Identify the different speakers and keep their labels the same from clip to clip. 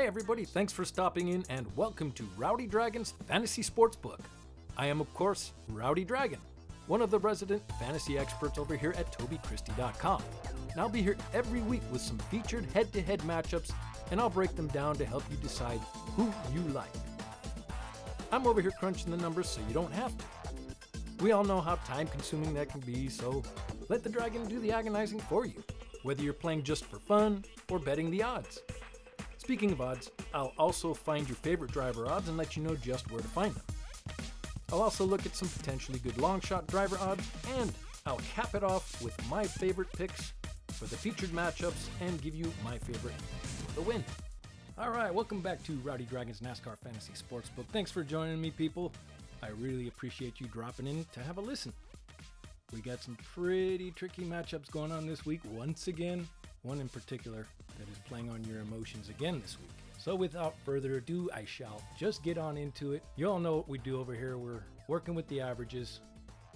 Speaker 1: Hey everybody, thanks for stopping in and welcome to Rowdy Dragon's Fantasy Sportsbook. I am, of course, Rowdy Dragon, one of the resident fantasy experts over here at TobyChristie.com. And I'll be here every week with some featured head to head matchups, and I'll break them down to help you decide who you like. I'm over here crunching the numbers so you don't have to. We all know how time consuming that can be, so let the dragon do the agonizing for you, whether you're playing just for fun or betting the odds. Speaking of odds, I'll also find your favorite driver odds and let you know just where to find them. I'll also look at some potentially good long shot driver odds, and I'll cap it off with my favorite picks for the featured matchups and give you my favorite for the win. All right, welcome back to Rowdy Dragons NASCAR Fantasy Sportsbook. Thanks for joining me, people. I really appreciate you dropping in to have a listen. We got some pretty tricky matchups going on this week once again, one in particular that is playing on your emotions again this week. So without further ado, I shall just get on into it. You all know what we do over here. We're working with the averages,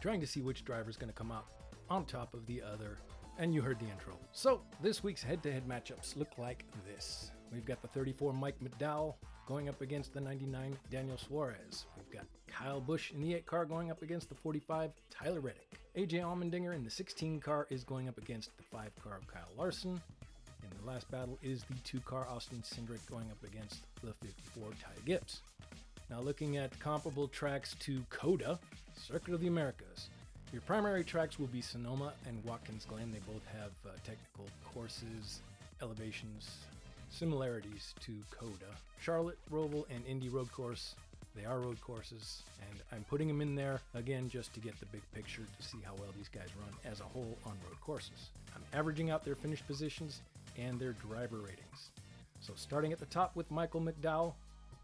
Speaker 1: trying to see which driver is going to come out on top of the other. And you heard the intro. So this week's head-to-head matchups look like this. We've got the 34 Mike McDowell going up against the 99 Daniel Suarez. We've got Kyle Busch in the 8 car going up against the 45 Tyler Reddick. AJ Allmendinger in the 16 car is going up against the 5 car Kyle Larson. And the last battle is the 2 car Austin Cindric going up against the 54 Ty Gibbs. Now looking at comparable tracks to COTA, Circuit of the Americas. Your primary tracks will be Sonoma and Watkins Glen. They both have uh, technical courses, elevations, similarities to COTA. Charlotte, Roval, and Indy Road Course, they are road courses, and I'm putting them in there again just to get the big picture to see how well these guys run as a whole on road courses. I'm averaging out their finish positions and their driver ratings. So starting at the top with Michael McDowell,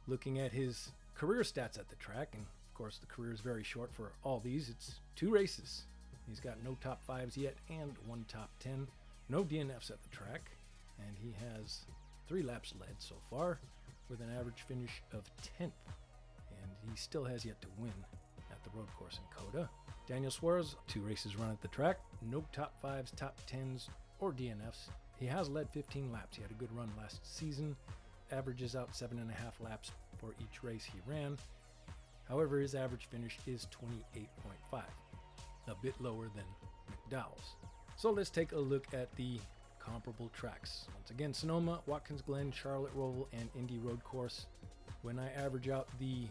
Speaker 1: looking at his career stats at the track, and of course the career is very short for all these. It's two races. He's got no top fives yet and one top 10. No DNFs at the track, and he has three laps led so far with an average finish of 10th. And he still has yet to win at the road course in COTA. Daniel Suarez, two races run at the track, no top fives, top tens, or DNFs. He has led 15 laps. He had a good run last season, averages out seven and a half laps for each race he ran. However, his average finish is 28.5, a bit lower than McDowell's. So let's take a look at the comparable tracks. Once again, Sonoma, Watkins Glen, Charlotte Roval, and Indy Road Course. When I average out the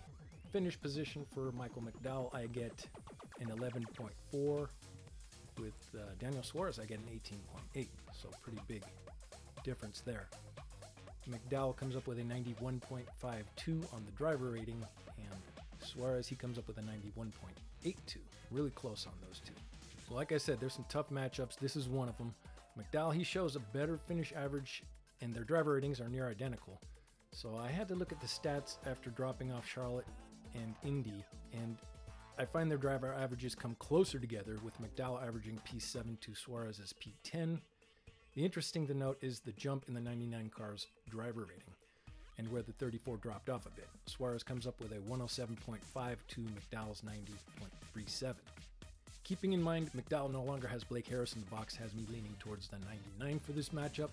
Speaker 1: finish position for Michael McDowell, I get an 11.4. With uh, Daniel Suarez, I get an 18.8. So pretty big difference there. McDowell comes up with a 91.52 on the driver rating, and Suarez, he comes up with a 91.82. Really close on those two. Like I said, there's some tough matchups. This is one of them. McDowell, he shows a better finish average, and their driver ratings are near identical. So I had to look at the stats after dropping off Charlotte and Indy, and I find their driver averages come closer together, with McDowell averaging P7 to Suarez's P10. The interesting to note is the jump in the 99 car's driver rating, and where the 34 dropped off a bit. Suarez comes up with a 107.5 to McDowell's 90.37. Keeping in mind McDowell no longer has Blake Harris in the box has me leaning towards the 99 for this matchup.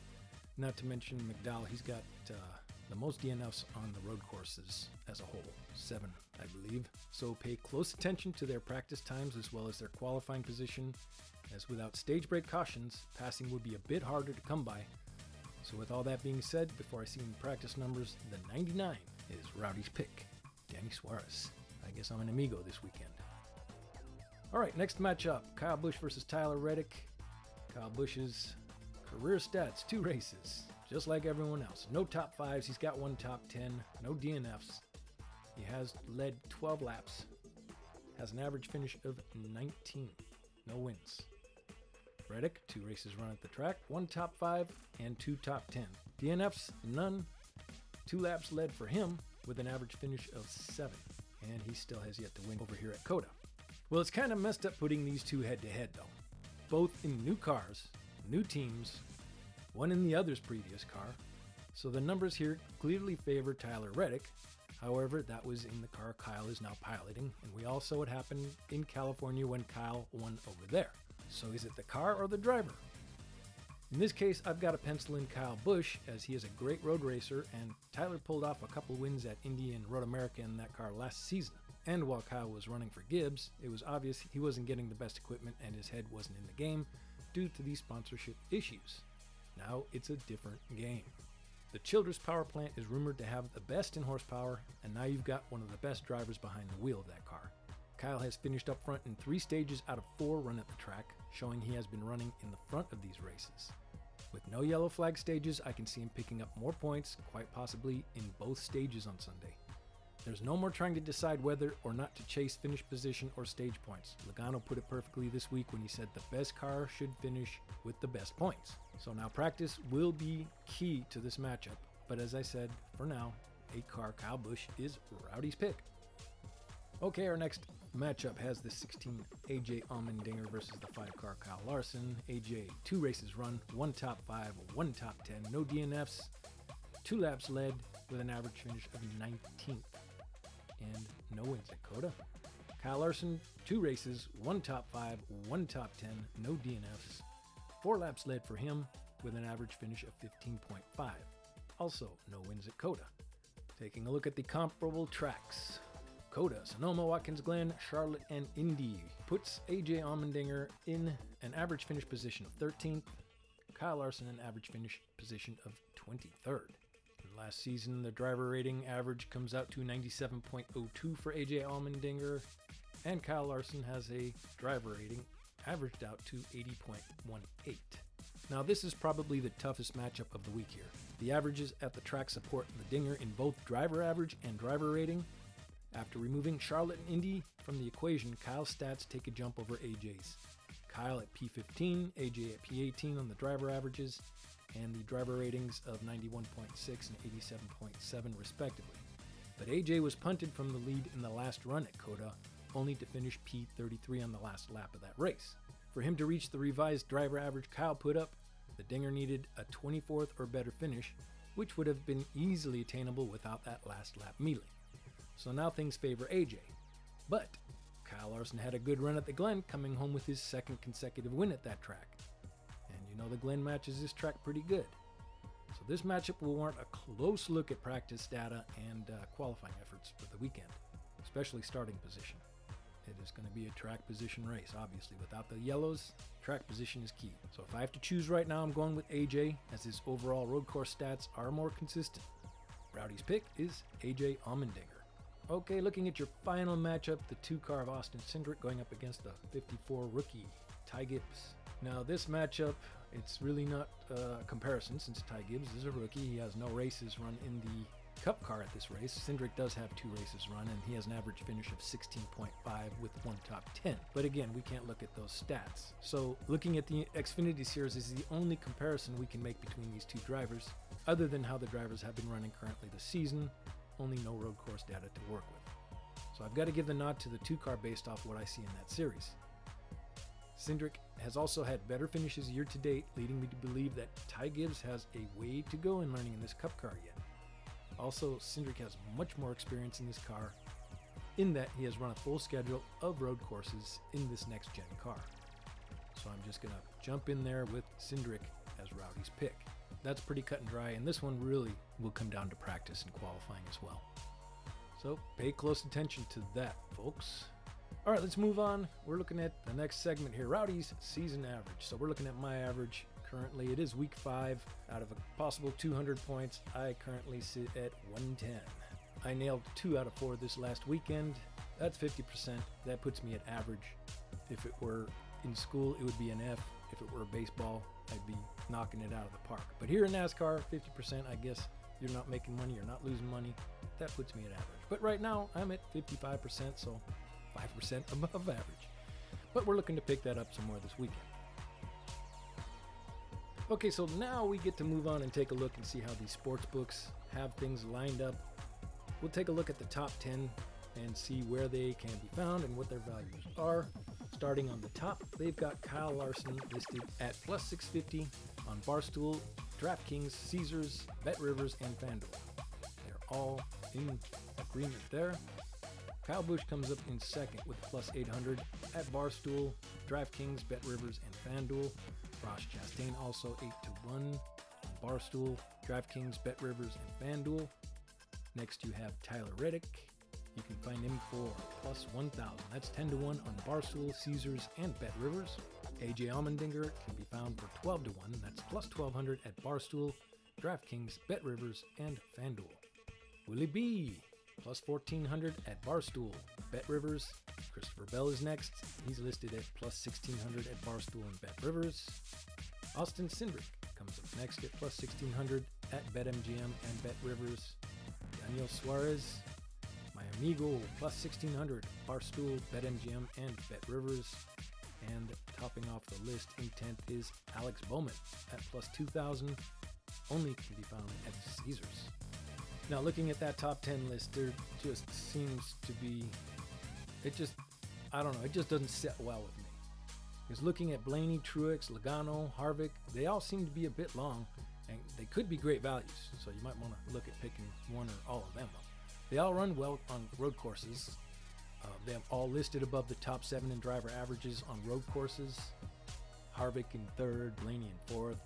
Speaker 1: Not to mention McDowell, he's got uh, the most DNFs on the road courses as a whole, seven, I believe. So pay close attention to their practice times as well as their qualifying position, as without stage break cautions, passing would be a bit harder to come by. So with all that being said, before I see any practice numbers, the 99 is Rowdy's pick, Danny Suarez. I guess I'm an amigo this weekend. All right, next matchup Kyle Busch versus Tyler Reddick. Kyle Busch's career stats, two races, just like everyone else. No top fives, he's got one top 10, no DNFs. He has led 12 laps, has an average finish of 19, no wins. Reddick, two races run at the track, one top five, and two top 10. DNFs, none. Two laps led for him with an average finish of seven, and he still has yet to win over here at COTA. Well, it's kind of messed up putting these two head to head, though. Both in new cars, new teams, one in the other's previous car. So the numbers here clearly favor Tyler Reddick. However, that was in the car Kyle is now piloting, and we all saw what happened in California when Kyle won over there. So is it the car or the driver? In this case, I've got a pencil in Kyle Busch as he is a great road racer, and Tyler pulled off a couple wins at Indy and Road America in that car last season. And while Kyle was running for Gibbs, it was obvious he wasn't getting the best equipment and his head wasn't in the game due to these sponsorship issues. Now it's a different game. The Childress power plant is rumored to have the best in horsepower, and now you've got one of the best drivers behind the wheel of that car. Kyle has finished up front in three stages out of four run at the track, showing he has been running in the front of these races. With no yellow flag stages, I can see him picking up more points, quite possibly in both stages on Sunday. There's no more trying to decide whether or not to chase finish position or stage points. Logano put it perfectly this week when he said the best car should finish with the best points. So now practice will be key to this matchup, but as I said, for now, a car Kyle Busch is Rowdy's pick. Okay, our next matchup has the 16 AJ Allmendinger versus the 5 car Kyle Larson. AJ, two races run, one top 5, one top 10, no DNFs, two laps led with an average finish of 19th, and no wins at COTA. Kyle Larson, two races, one top 5, one top 10, no DNFs, four laps led for him with an average finish of 15.5. Also, no wins at COTA. Taking a look at the comparable tracks. COTA, Sonoma, Watkins Glen, Charlotte, and Indy puts AJ Allmendinger in an average finish position of 13th, Kyle Larson an average finish position of 23rd. Last season, the driver rating average comes out to 97.02 for AJ Allmendinger, and Kyle Larson has a driver rating averaged out to 80.18. Now, this is probably the toughest matchup of the week here. The averages at the track support the Dinger in both driver average and driver rating, after removing Charlotte and Indy from the equation, Kyle's stats take a jump over AJ's. Kyle at P15, AJ at P18 on the driver averages, and the driver ratings of 91.6 and 87.7 respectively. But AJ was punted from the lead in the last run at COTA, only to finish P33 on the last lap of that race. For him to reach the revised driver average Kyle put up, the Dinger needed a 24th or better finish, which would have been easily attainable without that last lap melee. So now things favor AJ. But Kyle Larson had a good run at the Glen, coming home with his second consecutive win at that track. Know the Glen matches this track pretty good. So this matchup will warrant a close look at practice data and uh, qualifying efforts for the weekend, especially starting position. It is going to be a track position race, obviously. Without the yellows, track position is key. So if I have to choose right now, I'm going with AJ, as his overall road course stats are more consistent. Rowdy's pick is AJ Allmendinger. Okay, looking at your final matchup, the two car of Austin Cindric going up against the 54 rookie Ty Gibbs. Now, this matchup, it's really not a comparison since Ty Gibbs is a rookie. He has no races run in the Cup car at this race. Cindric does have two races run, and he has an average finish of 16.5 with one top 10. But again, we can't look at those stats. So, looking at the Xfinity Series is the only comparison we can make between these two drivers, other than how the drivers have been running currently this season only no road course data to work with. So I've got to give the nod to the two car based off what I see in that series. Cindric has also had better finishes year to date, leading me to believe that Ty Gibbs has a way to go in learning in this Cup car yet. Also, Cindric has much more experience in this car, in that he has run a full schedule of road courses in this next gen car. So I'm just going to jump in there with Cindric as Rowdy's pick. That's pretty cut and dry, and this one really will come down to practice and qualifying as well. So pay close attention to that, folks. All right, let's move on. We're looking at the next segment here Rowdy's season average. So we're looking at my average currently. It is week five. Out of a possible 200 points, I currently sit at 110. I nailed two out of four this last weekend. That's 50%. That puts me at average. If it were in school, it would be an F. If it were baseball, I'd be knocking it out of the park. But here in NASCAR, 50%, I guess you're not making money, you're not losing money. That puts me at average. But right now, I'm at 55%, so 5% above average. But we're looking to pick that up some more this weekend. Okay, so now we get to move on and take a look and see how these sports books have things lined up. We'll take a look at the top 10 and see where they can be found and what their values are. Starting on the top, they've got Kyle Larson listed at plus 650 on Barstool, DraftKings, Caesars, Bet Rivers, and FanDuel. They're all in agreement there. Kyle Busch comes up in second with plus 800 at Barstool, DraftKings, Bet Rivers, and FanDuel. Ross Chastain also 8 to 1 on Barstool, DraftKings, Bet Rivers, and FanDuel. Next, you have Tyler Reddick. You can find him for plus 1,000. That's 10 to 1 on Barstool, Caesars, and Bet Rivers. AJ Allmendinger can be found for 12 to 1. That's plus 1,200 at Barstool, DraftKings, Bet Rivers, and FanDuel. Willie B, plus 1,400 at Barstool, Bet Rivers. Christopher Bell is next. He's listed at plus 1,600 at Barstool and Bet Rivers. Austin Cindric comes up next at plus 1600 at BetMGM and Bet Rivers. Daniel Suarez, my amigo, plus 1600 Barstool, BetMGM, and Bet Rivers. And topping off the list in 10th is Alex Bowman at plus 2000. Only can be found at Caesars. Now, looking at that top 10 list, there just seems to be, it just, I don't know, it just doesn't sit well with me Because looking at Blaney, Truex, Logano, Harvick. They all seem to be a bit long, and they could be great values. So you might want to look at picking one or all of them. They all run well on road courses. Uh, they have all listed above the top seven in driver averages on road courses. Harvick in third, Blaney in fourth.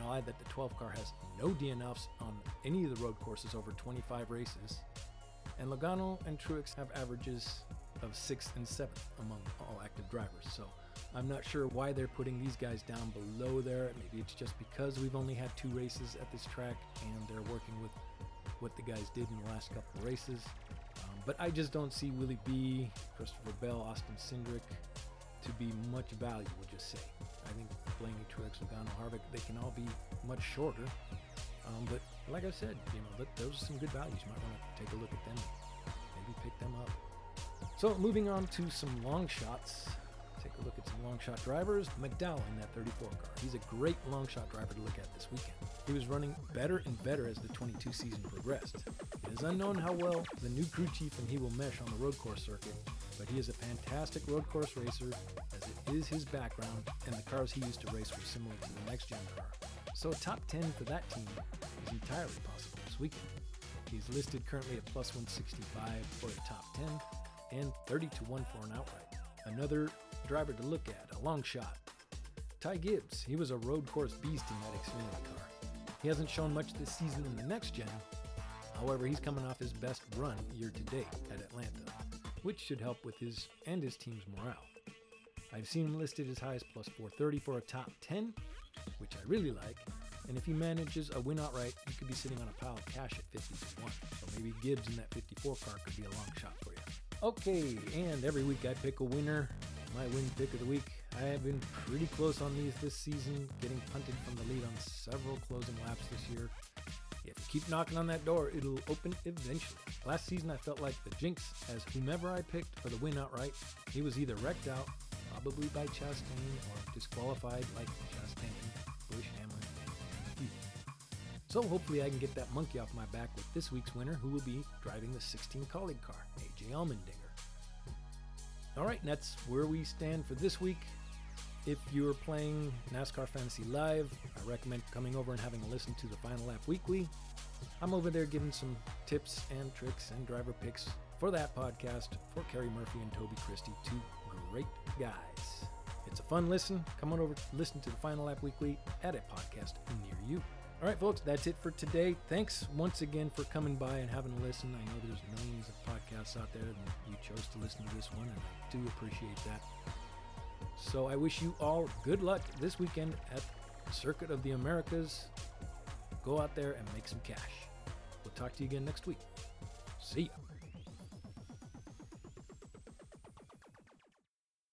Speaker 1: I'll add that the 12 car has no DNFs on any of the road courses over 25 races. And Logano and Truex have averages of sixth and seventh among all active drivers. So I'm not sure why they're putting these guys down below there. Maybe it's just because we've only had two races at this track and they're working with what the guys did in the last couple races. Um, but I just don't see Willie B, Christopher Bell, Austin Cindric to be much value, we'll just say. I think Blaney, Truex, Logano, Harvick, they can all be much shorter. Um, but like I said, you know, those are some good values. You might want to take a look at them, maybe pick them up. So moving on to some long shots take a look at some long shot drivers. McDowell in that 34 car. He's a great long shot driver to look at this weekend. He was running better and better as the 22 season progressed. It is unknown how well the new crew chief and he will mesh on the road course circuit, but he is a fantastic road course racer as it is his background and the cars he used to race were similar to the next gen car. So a top 10 for that team is entirely possible this weekend. He's listed currently at plus 165 for a top 10 and 30 to 1 for an outright. Another driver to look at, a long shot. Ty Gibbs, he was a road course beast in that Xfinity car. He hasn't shown much this season in the next gen. However, he's coming off his best run year to date at Atlanta, which should help with his and his team's morale. I've seen him listed as high as plus 430 for a top 10, which I really like. And if he manages a win outright, he could be sitting on a pile of cash at 50 to 1. So maybe Gibbs in that 54 car could be a long shot for you. Okay, and every week I pick a winner my win pick of the week. I have been pretty close on these this season, getting punted from the lead on several closing laps this year. If you keep knocking on that door, it'll open eventually. Last season, I felt like the jinx, as whomever I picked for the win outright, he was either wrecked out, probably by Chastain, or disqualified like Chastain, Busch, Hamlin. And So hopefully I can get that monkey off my back with this week's winner, who will be driving the 16 Kaulig car, AJ Allmendinger. All right, and that's where we stand for this week. If you're playing NASCAR Fantasy Live, I recommend coming over and having a listen to the Final Lap Weekly. I'm over there giving some tips and tricks and driver picks for that podcast for Kerry Murphy and Toby Christie, two great guys. It's a fun listen. Come on over listen to the Final Lap Weekly at a podcast near you. All right, folks, that's it for today. Thanks once again for coming by and having a listen. I know there's millions of podcasts out there, and you chose to listen to this one, and I do appreciate that. So I wish you all good luck this weekend at Circuit of the Americas. Go out there and make some cash. We'll talk to you again next week. See ya.